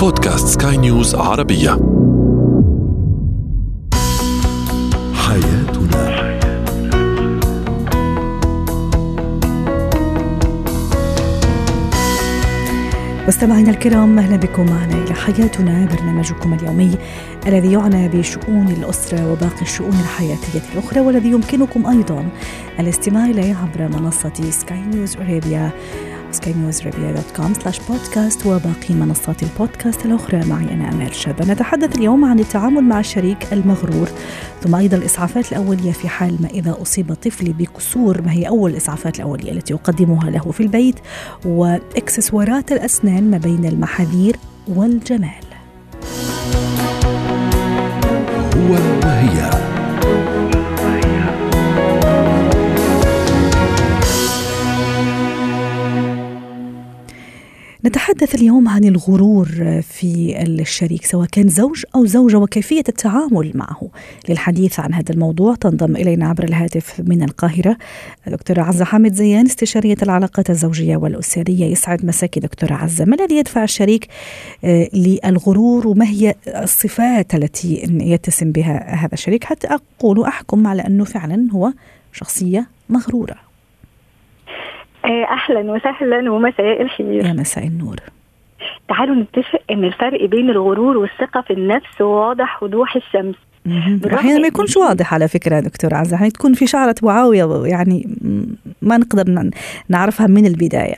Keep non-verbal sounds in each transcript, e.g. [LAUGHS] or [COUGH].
بودكاست سكاي نيوز عربية. حياتنا. مستمعينا الكرام أهلا بكم. معنا إلى حياتنا برنامجكم اليومي الذي يعنى بشؤون الأسرة وباقي الشؤون الحياتية الأخرى والذي يمكنكم أيضا الاستماع إليه عبر منصة Sky News Arabia skynewsarabia.com slash podcast وباقي منصات البودكاست الأخرى. معي أنا أمال شابة نتحدث اليوم عن التعامل مع الشريك المغرور. ثم أيضا الإسعافات الأولية في حال ما إذا أصيب طفلي بكسور. ما هي أول الإسعافات الأولية التي أقدمها له في البيت؟ وإكسسوارات الأسنان ما بين المحاذير والجمال. هو وهي نتحدث اليوم عن الغرور في الشريك سواء كان زوج أو زوجة وكيفية التعامل معه. للحديث عن هذا الموضوع تنضم إلينا عبر الهاتف من القاهرة دكتوره عزة حامد زيان استشارية العلاقات الزوجية والأسرية يسعد مساكي دكتوره عزة، ما الذي يدفع الشريك آه، للغرور وما هي الصفات التي يتسم بها هذا الشريك حتى أقول واحكم على أنه فعلا هو شخصية مغرورة. آه، أهلا وسهلا ومساء الخير. يا مساء النور. تعالوا نتفق إن الفرق بين الغرور والثقة في النفس واضح وضوح الشمس. أحيانا ما يكونش واضح على فكرة دكتور عزة. يعني تكون في شعرة معاوية يعني ما نقدر نعرفها من البداية.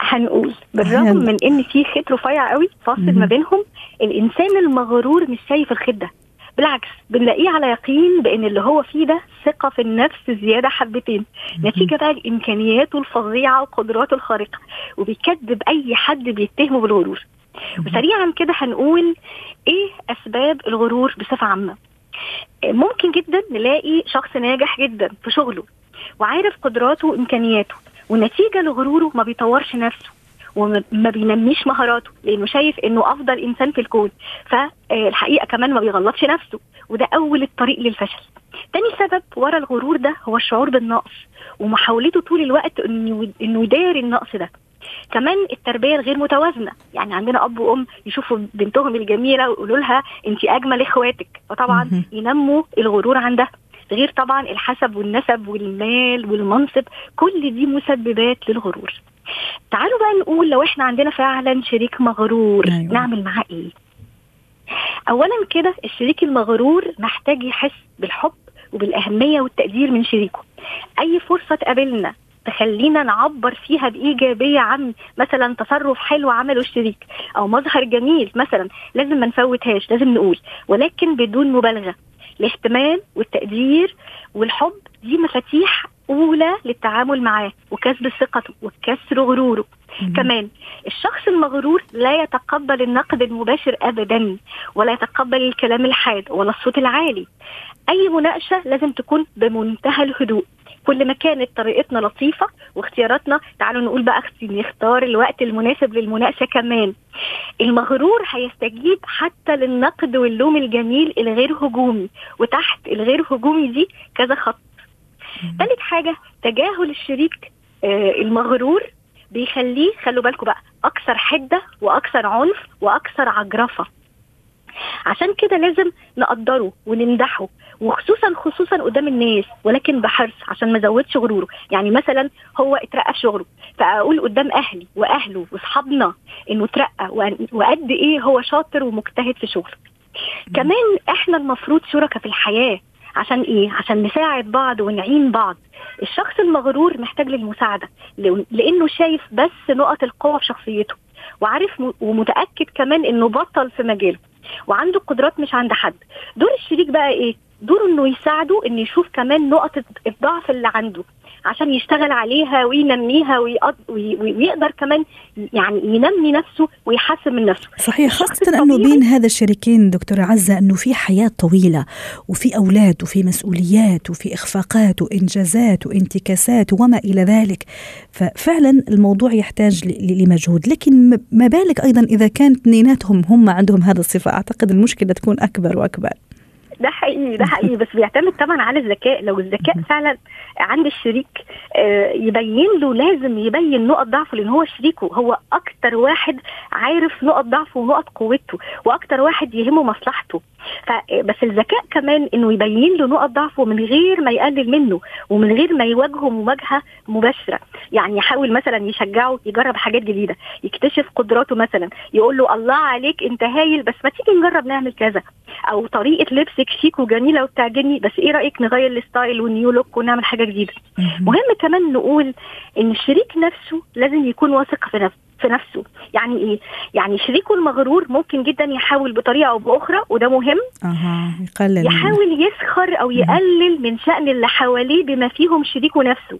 هنقول بالرغم. من إن في خيط رفيع قوي فاصل. ما بينهم الإنسان المغرور مش شايف الخيط ده بالعكس بنلاقيه على يقين بإن اللي هو فيه ده ثقة في النفس زيادة حبتين. نتيجة بقى لإمكانياته الفظيعة وقدراته الخارقة وبيكذب أي حد بيتهمه بالغرور. وسريعا كده هنقول إيه أسباب الغرور بصفة عامة. ممكن جدا نلاقي شخص ناجح جدا في شغله وعارف قدراته وإمكانياته والنتيجه لغروره ما بيطورش نفسه. وما ما بينميش مهاراته لأنه شايف إنه أفضل إنسان في الكون. فالحقيقة كمان ما بيغلطش نفسه وده أول الطريق للفشل. تاني سبب ورا الغرور ده هو الشعور بالنقص ومحاولته طول الوقت إنه إنه يداري النقص ده. كمان التربية الغير متوازنة يعني عندنا أب وأم يشوفوا بنتهم الجميلة ويقولوا لها أنت أجمل إخواتك فطبعا. ينموا الغرور عندها. غير طبعا الحسب والنسب والمال والمنصب كل دي مسببات للغرور. تعالوا بقى نقول لو إحنا عندنا فعلا شريك مغرور أيوة. نعمل معاه إيه؟ اولا كده الشريك المغرور محتاج يحس بالحب وبالأهمية والتقدير من شريكه. أي فرصة تقابلنا تخلينا نعبر فيها بإيجابية عن مثلا تصرف حلو عمله الشريك أو مظهر جميل مثلا لازم ما نفوتهاش لازم نقول. ولكن بدون مبالغة. الاهتمام والتقدير والحب دي مفاتيح أولى للتعامل معاه وكسب ثقته وكسر غروره. كمان الشخص المغرور لا يتقبل النقد المباشر ابدا ولا يتقبل الكلام الحاد ولا الصوت العالي. أي مناقشة لازم تكون بمنتهى الهدوء. كل ما كانت طريقتنا لطيفة واختياراتنا تعالوا نقول بقى نختار الوقت المناسب للمناقشة كمان. المغرور هيستجيب حتى للنقد واللوم الجميل الغير هجومي وتحت الغير هجومي دي كذا خط. ثالث حاجة تجاهل الشريك آه المغرور بيخليه خلوا بالكم بقى أكثر حدة وأكثر عنف وأكثر عجرفة. عشان كده لازم نقدره ونمدحه وخصوصا خصوصا قدام الناس ولكن بحرص عشان ما ازودش غروره. يعني مثلا هو اترقى في شغله فأقول قدام أهلي وأهله وأصحابنا إنه اترقى وقد إيه هو شاطر ومجتهد في شغله. كمان إحنا المفروض شركاء في الحياة. عشان إيه؟ عشان نساعد بعض ونعين بعض. الشخص المغرور محتاج للمساعدة لأنه شايف بس نقط القوة في شخصيته وعارف ومتأكد كمان إنه بطل في مجاله وعنده قدرات مش عند حد. دور الشريك بقى إيه؟ دوره إنه يساعده إنه يشوف كمان نقط الضعف اللي عنده. عشان يشتغل عليها وينميها ويقدر كمان يعني ينمي نفسه ويحسن من نفسه. صحيح خاصة أنه بين هذا الشريكين دكتورة عزة أنه في حياة طويلة وفي أولاد وفي مسؤوليات وفي إخفاقات وإنجازات وانتكاسات وما إلى ذلك. ففعلا الموضوع يحتاج ل- ل- لمجهود. لكن ما بالك أيضا إذا كانت اثنيناتهم هم عندهم هذه الصفة؟ أعتقد المشكلة تكون أكبر وأكبر. ده حقيقي ده حقيقي. بس بيعتمد طبعا على الذكاء. لو الذكاء فعلا عند الشريك آه، يبين له لازم يبين نقط ضعفه لأن هو شريكه. هو أكتر واحد عارف نقط ضعفه ونقط قوته وأكتر واحد يهمه مصلحته. بس الذكاء كمان إنه يبين له نقط ضعفه من غير ما يقلل منه ومن غير ما يواجهه مواجهة مباشرة. يعني يحاول مثلا يشجعه يجرب حاجات جديدة يكتشف قدراته مثلا يقول له الله عليك أنت هايل بس ما تيجي نجرب نعمل كذا. أو طريقة لبسك شيك وجميلة وبتعجبني بس إيه رأيك نغير ال style وال new look ونعمل حاجة جديدة؟ مهم كمان نقول إن الشريك نفسه لازم يكون واثق في نفسه. في نفسه. يعني إيه؟ يعني شريكه المغرور ممكن جدا يحاول بطريقة أو بأخرى وده مهم. يقلل يحاول يسخر أو يقلل من شأن اللي حواليه بما فيهم شريكه نفسه.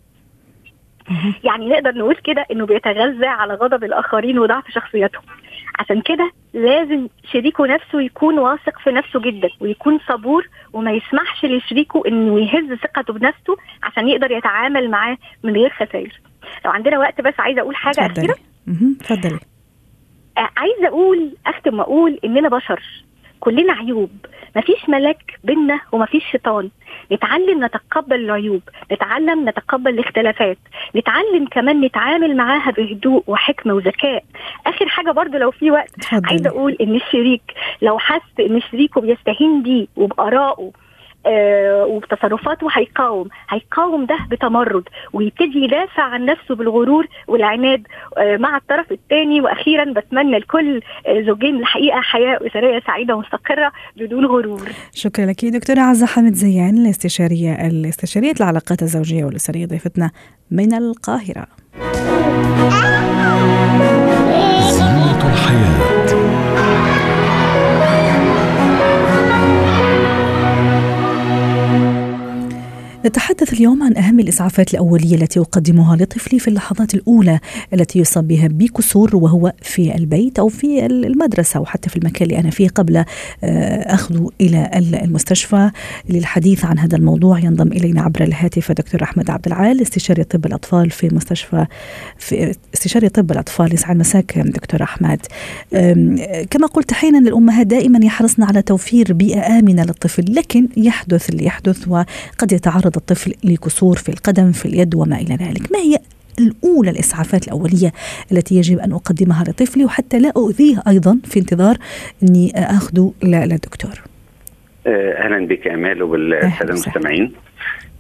يعني نقدر نقول كده إنه بيتغذى على غضب الآخرين وضعف شخصيتهم. عشان كده لازم شريكه نفسه يكون واثق في نفسه جدا ويكون صبور وما يسمحش لشريكه إنه يهز ثقته بنفسه عشان يقدر يتعامل معاه من غير خسائر. لو عندنا وقت بس عايزة أقول حاجة أخيرة؟ اتفضلي. آه، عايزة أقول أختم وأقول اننا بشر. كلنا عيوب. مفيش ملاك بينا ومفيش شيطان. نتعلم نتقبل العيوب. نتعلم نتقبل الاختلافات. نتعلم كمان نتعامل معاها بهدوء وحكمة وذكاء. آخر حاجة برضو لو في وقت عايزة أقول إن الشريك لو حس إن شريكه بيستهين بيه وبآرائه آه وبتصرفاته هيقاوم هيقاوم ده بتمرد ويبتدي يدافع عن نفسه بالغرور والعناد آه مع الطرف الثاني وأخيرا بتمنى لكل زوجين الحقيقة حياة أسرية سعيدة ومستقرة بدون غرور. شكرا لك دكتورة عزة حامد زيان الاستشاريه الاستشارية العلاقات الزوجية والأسرية ضيفتنا من القاهرة. نتحدث اليوم عن أهم الإسعافات الأولية التي أقدمها لطفلي في اللحظات الأولى التي يصاب بها بكسور وهو في البيت أو في المدرسة أو حتى في المكان اللي أنا فيه قبل آه، أخذه إلى المستشفى للحديث عن هذا الموضوع. ينضم إلينا عبر الهاتف دكتور أحمد عبد العال استشاري طب الأطفال في مستشفى في استشاري طب الأطفال. يسعد مساك دكتور أحمد. كما قلت أحيانا الأمهات دائما يحرصن على توفير بيئة آمنة للطفل لكن يحدث اللي يحدث وقد يتعرض يتعرض الطفل لكسور في القدم في اليد وما إلى ذلك. ما هي الأولى الإسعافات الأولية التي يجب أن أقدمها لطفلي؟ وحتى لا أؤذيه أيضا في انتظار أني أخذه للدكتور آه، أهلا بك أمال وبالسادة المستمعين.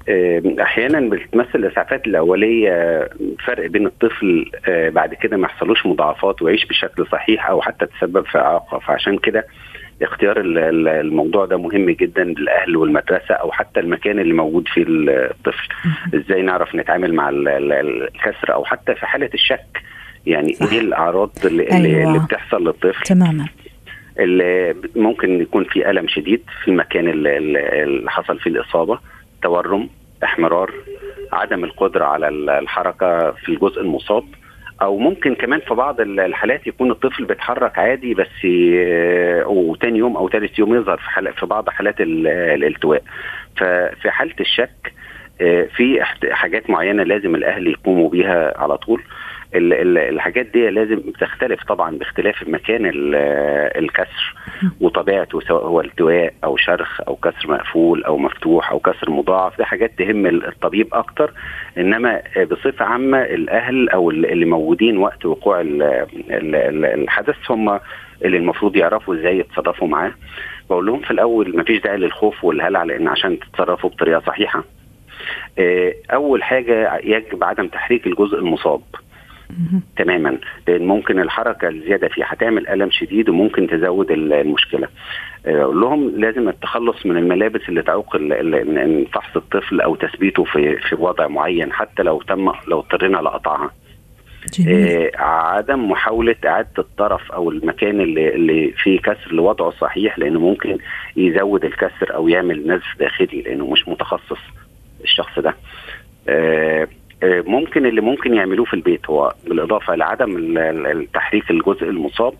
آه، أحيانا بتمثل الإسعافات الأولية فرق بين الطفل آه، بعد كده ما يحصلوش مضاعفات ويعيش بشكل صحيح أو حتى تسبب في اعاقه فعشان كده اختيار الموضوع ده مهم جدا للأهل والمدرسة أو حتى المكان اللي موجود فيه الطفل. إزاي نعرف نتعامل مع الكسر أو حتى في حالة الشك؟ يعني إيه الأعراض اللي, أيوة. اللي بتحصل للطفل؟ تماما. اللي ممكن يكون في ألم شديد في المكان اللي حصل فيه الإصابة تورم احمرار عدم القدرة على الحركة في الجزء المصاب. أو ممكن كمان في بعض الحالات يكون الطفل بيتحرك عادي بس آه، وتاني يوم أو ثالث يوم يظهر في حالة في بعض حالات الالتواء. ففي حالة الشك آه، في حاجات معينة لازم الأهل يقوموا بيها على طول. الحاجات دي لازم بتختلف طبعا باختلاف مكان الكسر وطبيعته سواء هو التواء أو شرخ أو كسر مقفول أو مفتوح أو كسر مضاعف دي حاجات تهم الطبيب أكتر. إنما بصفة عامة الأهل أو اللي موجودين وقت وقوع الحدث هم اللي المفروض يعرفوا إزاي يتصرفوا معاه. بقول لهم في الأول مفيش داعي للخوف والهلع لأن عشان تتصرفوا بطريقة صحيحة. آه، أول حاجة يجب عدم تحريك الجزء المصاب. تماما. لأن ممكن الحركة الزيادة فيه هتعمل ألم شديد وممكن تزود المشكلة. أقول لهم لازم التخلص من الملابس اللي تعوق فحص الطفل أو تثبيته في في وضع معين حتى لو تم لو اضطرينا لقطعها. آه عدم محاولة إعادة الطرف أو المكان اللي, اللي فيه كسر لوضعه الصحيح لأنه ممكن يزود الكسر أو يعمل نزف داخلي لأنه مش متخصص الشخص ده. آه آه، ممكن اللي ممكن يعملوه في البيت هو بالإضافة لعدم التحريك الجزء المصاب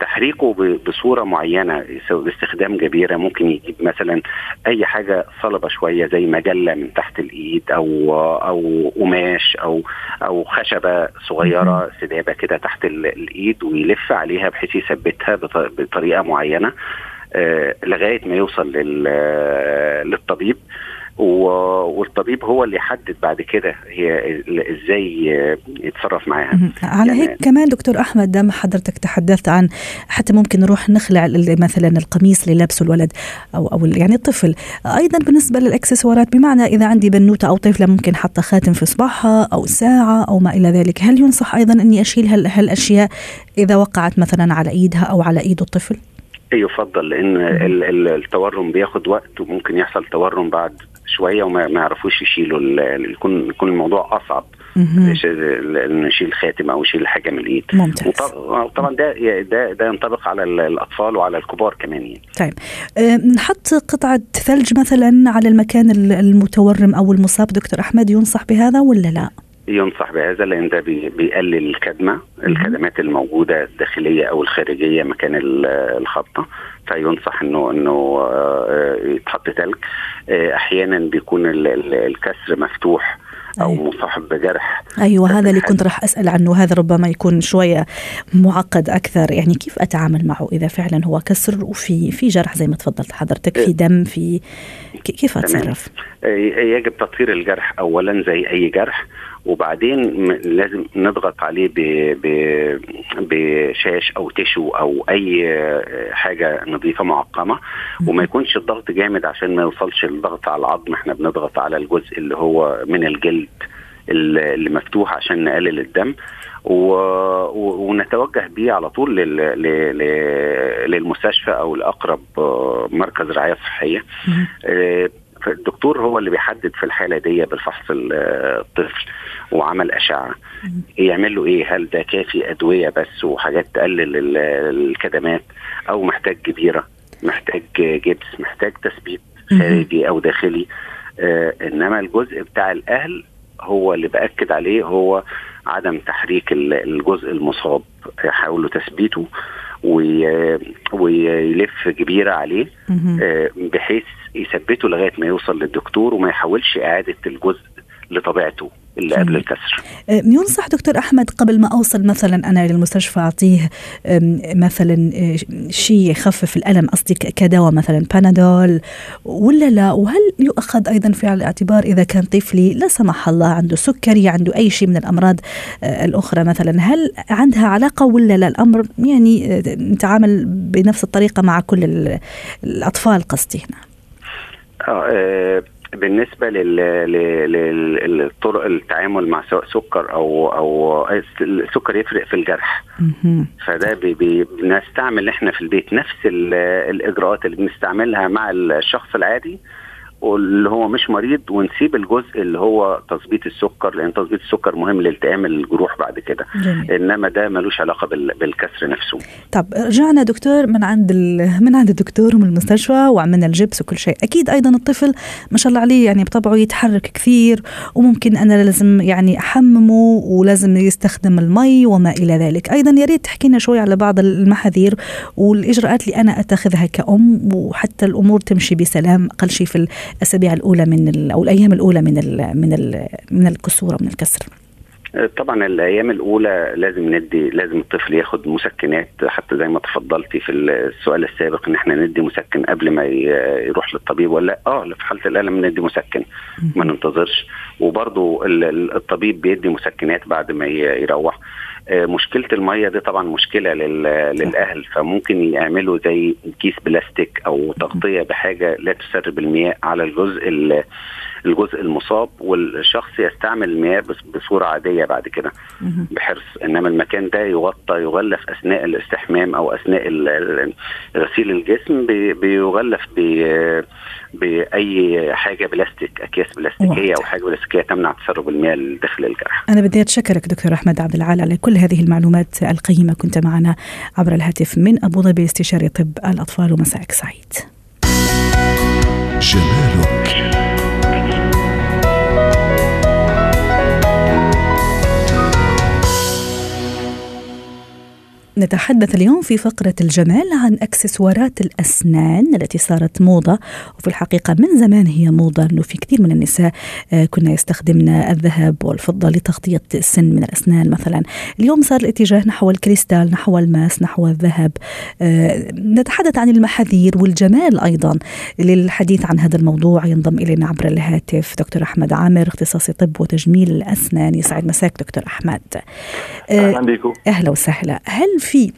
تحريكه بصورة معينة باستخدام جبيرة ممكن يجيب مثلا أي حاجة صلبة شوية زي مجلة من تحت الإيد أو أو قماش أو أو خشبة صغيرة سدابة كده تحت الإيد ويلف عليها بحيث يثبتها بطريقة معينة آه، لغاية ما يوصل لل- للطبيب. والطبيب هو اللي يحدد بعد كده هي إزاي يتصرف معاها. على يعني- هيك كمان دكتور أحمد دام حضرتك تحدثت عن حتى ممكن نروح نخلع مثلا القميص اللي لابسه الولد أو أو يعني الطفل. أيضا بالنسبة للإكسسوارات بمعنى إذا عندي بنوتة أو طفلة ممكن حاطه خاتم في صباعها أو ساعة أو ما إلى ذلك هل ينصح أيضا إني أشيل هال- هالأشياء إذا وقعت مثلا على إيدها أو على إيد الطفل؟ يفضل لأن ال- ال- التورم بياخد وقت وممكن يحصل تورم بعد شوية وما ما يعرفوش يشيلوا يكون يكون الموضوع أصعب. انه يشيل خاتم أو يشيل حاجة من الإيد. ممتاز. وط- طبعا ده ده ده ينطبق على ال- الأطفال وعلى الكبار كمان يعني. طيب. أه، نحط قطعة ثلج مثلا على المكان ال- المتورم أو المصاب. دكتور أحمد ينصح بهذا ولا لا؟ ينصح بهذا لأن ده بي- بيقلل الكدمة الكدمات الموجودة الداخلية أو الخارجية مكان ال- الخبطة. فينصح إنه إنه آه، يتحط تلج. آه، أحيانا بيكون ال- ال- الكسر مفتوح أو أيوة. مصاحب بجرح. بس هذا اللي كنت راح أسأل عنه. هذا ربما يكون شوية معقد أكثر. يعني كيف أتعامل معه إذا فعلا هو كسر وفي في جرح زي ما تفضلت حضرتك في دم في كيف؟ آه، يجب تطهير الجرح اولا زي أي جرح. وبعدين لازم نضغط عليه ب- ب- بشاش أو تشو أو أي آه، حاجة نظيفة معقمة وما يكونش الضغط جامد عشان ما يوصلش الضغط على العظم. إحنا بنضغط على الجزء اللي هو من الجلد اللي مفتوح عشان نقلل الدم. و... و... ونتوجه بيه على طول لل... ل... ل... للمستشفى أو لأقرب آه، مركز رعاية صحية. فالدكتور هو اللي بيحدد في الحالة دي بالفحص ال- الطفل وعمل أشعة. يعمل له إيه؟ هل ده كافي أدوية بس وحاجات تقلل ال- الكدمات أو محتاج جبيرة محتاج جبس محتاج تثبيت. خارجي أو داخلي؟ آه إنما الجزء بتاع الأهل هو اللي بأكد عليه هو عدم تحريك ال- الجزء المصاب. يحاولوا تثبيته. ويلف جبيره عليه. آه، بحيث يثبته لغاية ما يوصل للدكتور وما يحاولش إعادة الجزء لطبيعته اللي قبل. الكسر. أه، ينصح دكتور أحمد قبل ما أوصل مثلا أنا للمستشفى أعطيه مثلا أه، شيء يخفف الألم قصدي كدواء مثلا بانادول ولا لا؟ وهل يؤخذ أيضا في الاعتبار إذا كان طفلي لا سمح الله عنده سكري عنده أي شيء من الأمراض أه، الأخرى مثلا هل عندها علاقة ولا لا؟ الأمر يعني نتعامل بنفس الطريقة مع كل ال- الأطفال قصدي هنا. آه، آه، بالنسبة لل- لل- لل- للطرق التعامل مع سواء سكر أو أو السكر يفرق في الجرح. فده بنستعمل إحنا في البيت نفس ال- الإجراءات اللي بنستعملها مع الشخص العادي واللي هو مش مريض ونسيب الجزء اللي هو تظبيط السكر لأن تظبيط السكر مهم لالتئام الجروح بعد كده. جميل. إنما ده ملوش علاقة بال- بالكسر نفسه. طب رجعنا دكتور من عند ال... من عند الدكتور ومن المستشفى وعملنا الجبس وكل شيء. أكيد أيضا الطفل ما شاء الله عليه يعني بطبعه يتحرك كثير وممكن أنا لازم يعني أحممه ولازم يستخدم المي وما إلى ذلك. أيضا يا ريت تحكي لنا شوي على بعض المحاذير والإجراءات اللي أنا أتخذها كأم وحتى الأمور تمشي بسلام أقل شيء في الأسابيع الأولى من ال... أو الأيام الأولى من ال... من ال... من الكسوره من الكسر. طبعا الأيام الأولى لازم ندي لازم الطفل ياخد مسكنات. حتى زي ما تفضلتي في السؤال السابق إن إحنا ندي مسكن قبل ما يروح للطبيب ولا؟ آه في حالة الألم ندي مسكن. ما ننتظرش. ال- الطبيب بيدي مسكنات بعد ما يروح. مشكلة المية دي طبعا مشكلة لل- للأهل فممكن يعملوا زي كيس بلاستيك أو تغطية بحاجة لا تسرب المياه على الجزء ال- الجزء المصاب والشخص يستعمل المياه بصورة عادية بعد كده. بحرص إنما المكان ده يغطى يغلف أثناء الاستحمام أو أثناء غسيل الجسم بي- بيغلف ب- بأي حاجة بلاستيك أكياس بلاستيكية أو. حاجة بلاستيكية تمنع تسرب المياه داخل الجرح. أنا بدي أتشكرك دكتور أحمد عبد العال على كل هذه المعلومات القيمة. كنت معنا عبر الهاتف من أبو ظبي استشاري طب الأطفال. ومساءك سعيد. جمالك نتحدث اليوم في فقرة الجمال عن أكسسوارات الأسنان التي صارت موضة وفي الحقيقة من زمان هي موضة أنه في كثير من النساء آه، كنا يستخدمن الذهب والفضة لتغطية السن من الأسنان مثلا. اليوم صار الاتجاه نحو الكريستال نحو الماس نحو الذهب. آه، نتحدث عن المحاذير والجمال أيضا. للحديث عن هذا الموضوع ينضم إلينا عبر الهاتف دكتور أحمد عامر اختصاصي طب وتجميل الأسنان. يسعد مساك دكتور أحمد. آه، أهلا بكم. أهلا وسهلا. هل في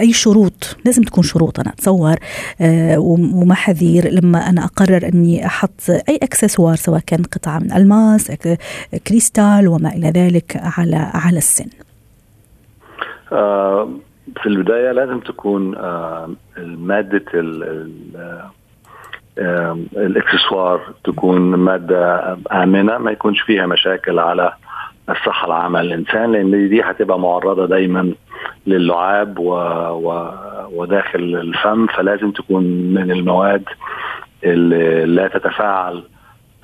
أي شروط لازم تكون شروط. أنا أتصور آه، ومحاذير لما أنا أقرر أني أحط أي اكسسوار سواء كان قطعة من ألماس كريستال وما إلى ذلك على على السن. آه، في البداية لازم تكون آه، ماده الاكسسوار تكون مادة آمنة ما يكونش فيها مشاكل على الصحة العامة للانسان لأن دي هتبقى معرضة دايما للعاب و... و... وداخل الفم فلازم تكون من المواد اللي لا تتفاعل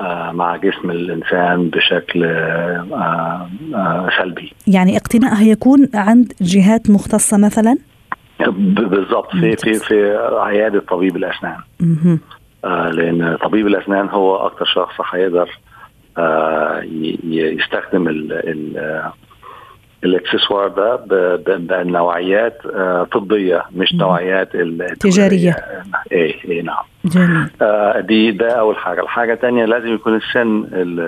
آه، مع جسم الإنسان بشكل آه، آه، سلبي. يعني اقتنائها يكون عند جهات مختصة مثلا؟ بالضبط في في في عيادة طبيب الأسنان. لأن طبيب الأسنان هو أكثر شخص هيقدر يستخدم ال ال الاكسسوار ده بنوعيات آه، طبية مش نوعيات تجارية. إيه إيه نعم. جميل. آه دي ده أول حاجة. الحاجة الثانية لازم يكون السن ال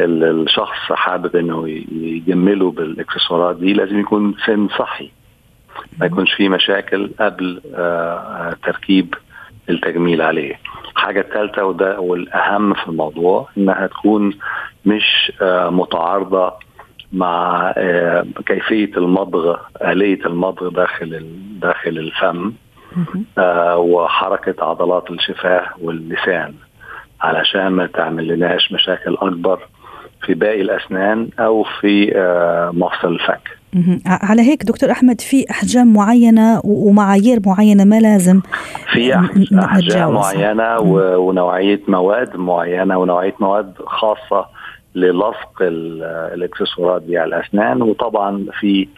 ال الشخص حابب إنه يجمله بالإكسسوارات دي لازم يكون سن صحي. ما يكونش فيه مشاكل قبل آه تركيب التجميل عليه. الحاجة الثالثة وده والأهم في الموضوع إنها تكون مش آه متعارضة مع آه، كيفية المضغ آلية المضغ داخل داخل الفم آه، وحركة عضلات الشفاه واللسان علشان ما تعمل لناش مشاكل أكبر في باقي الأسنان أو في آه، مفصل الفك. على هيك دكتور أحمد في أحجام معينة ومعايير معينة ما لازم في أحجام معينة ونوعية مواد معينة ونوعية مواد خاصة للصق الاكسسوارات دي على الأسنان. وطبعا في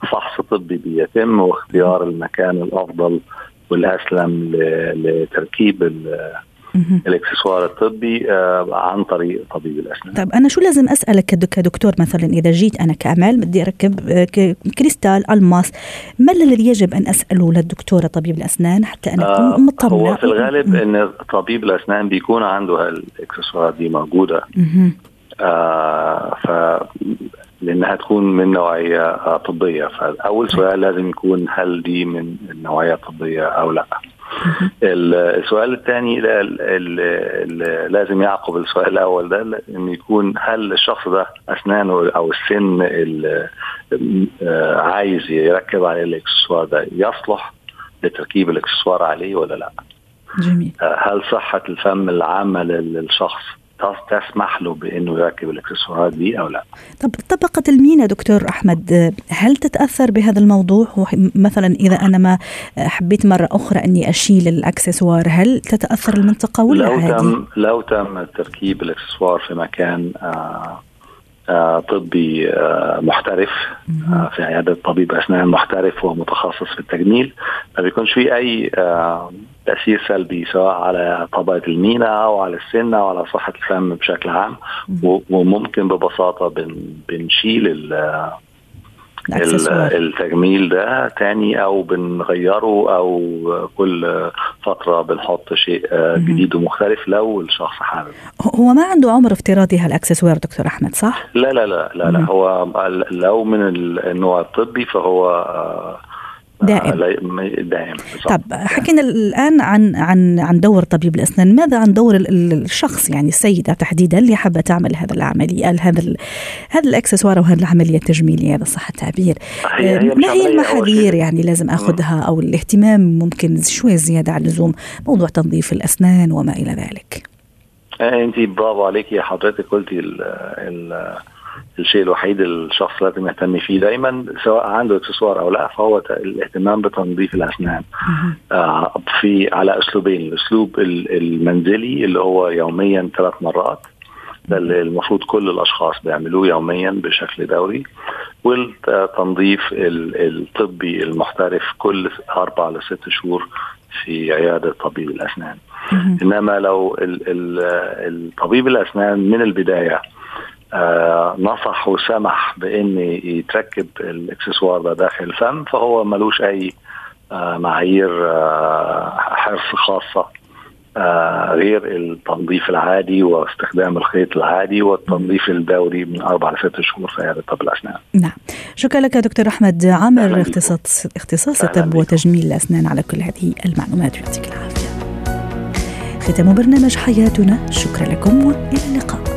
فحص طبي بيتم واختيار المكان الأفضل والأسلم لتركيب الاكسسوار الطبي آه، عن طريق طبيب الأسنان. طيب أنا شو لازم أسألك كدكتور مثلا إذا جيت أنا كامل بدي أركب آه، كريستال ألماس ما الذي يجب أن أسأله للدكتوره طبيب الأسنان حتى أنا أكون آه مطمئنه؟ هو في الغالب إن طبيب الأسنان بيكون عنده هالاكسسوارات دي موجودة. آه ف لأنها تكون من نوعية طبية. فاول سؤال لازم يكون هل دي من النوعية الطبية أو لا. [LAUGHS] السؤال الثاني لازم يعقب السؤال الأول ده انه يكون هل الشخص ده أسنانه أو السن آه، عايز يركب عليه الإكسسوار ده يصلح لتركيب الإكسسوار عليه ولا لأ؟ جميل آه، هل صحة الفم العامة للشخص تسمح له بإنه يركب الاكسسوارات دي أو لا. طب طبقة المينا دكتور أحمد هل تتأثر بهذا الموضوع مثلا إذا أنا ما حبيت مرة أخرى أني أشيل الأكسسوار هل تتأثر المنطقة ولا لو عادي؟ تم لو تم تركيب الاكسسوار في مكان آه آه طبي آه محترف آه في عيادة طبيب أسنان محترف ومتخصص في التجميل. ما بيكونش في أي آه، تأثير سلبي سواء على طبقه المينا أو على السن أو على صحة الفم بشكل عام. وممكن ببساطة بن التجميل ده تاني أو بنغيره أو كل فترة بنحط شيء آه، جديد ومختلف لو الشخص حابب. هو ما عنده عمر افتراضي هالأكسسوار دكتور أحمد صح؟ لا لا لا لا, لا هو لو من النوع الطبي فهو آه، دائم. دائم طب حكينا الآن عن عن عن دور طبيب الأسنان. ماذا عن دور الشخص يعني السيدة تحديدا اللي حابة تعمل هذا العملية هذا هذا الأكسسوار أو هذه العملية التجميلية هذا صح التعبير؟ ما هي المحاذير يعني لازم أخذها أو الاهتمام ممكن شوي زيادة عن اللزوم موضوع تنظيف الأسنان وما إلى ذلك؟ آه، انت برافو عليكي حضرتك قلتي ال ال الشيء الوحيد الشخص لازم يهتم فيه دايما سواء عنده إكسسوار أو لا فهو الاهتمام بتنظيف الأسنان. آه في على أسلوبين الأسلوب المنزلي اللي هو يوميا ثلاث مرات ده اللي المفروض كل الأشخاص بيعملوه يوميا بشكل دوري والتنظيف الطبي المحترف كل أربع لست شهور في عيادة طبيب الأسنان. إنما لو الطبيب الأسنان من البداية آه نصح وسمح بإن يتركب الإكسسوار ده داخل الفم فهو ملوش أي آه معايير آه حرص خاصة غير التنظيف العادي واستخدام الخيط العادي والتنظيف الدوري من أربع لست شهور في عياده طب الأسنان. نعم. شكرا لك دكتور أحمد عامر اختصاص اختصاص الطب وتجميل الأسنان على كل هذه المعلومات ويعطيك العافية. ختام برنامج حياتنا شكرا لكم وإلى اللقاء.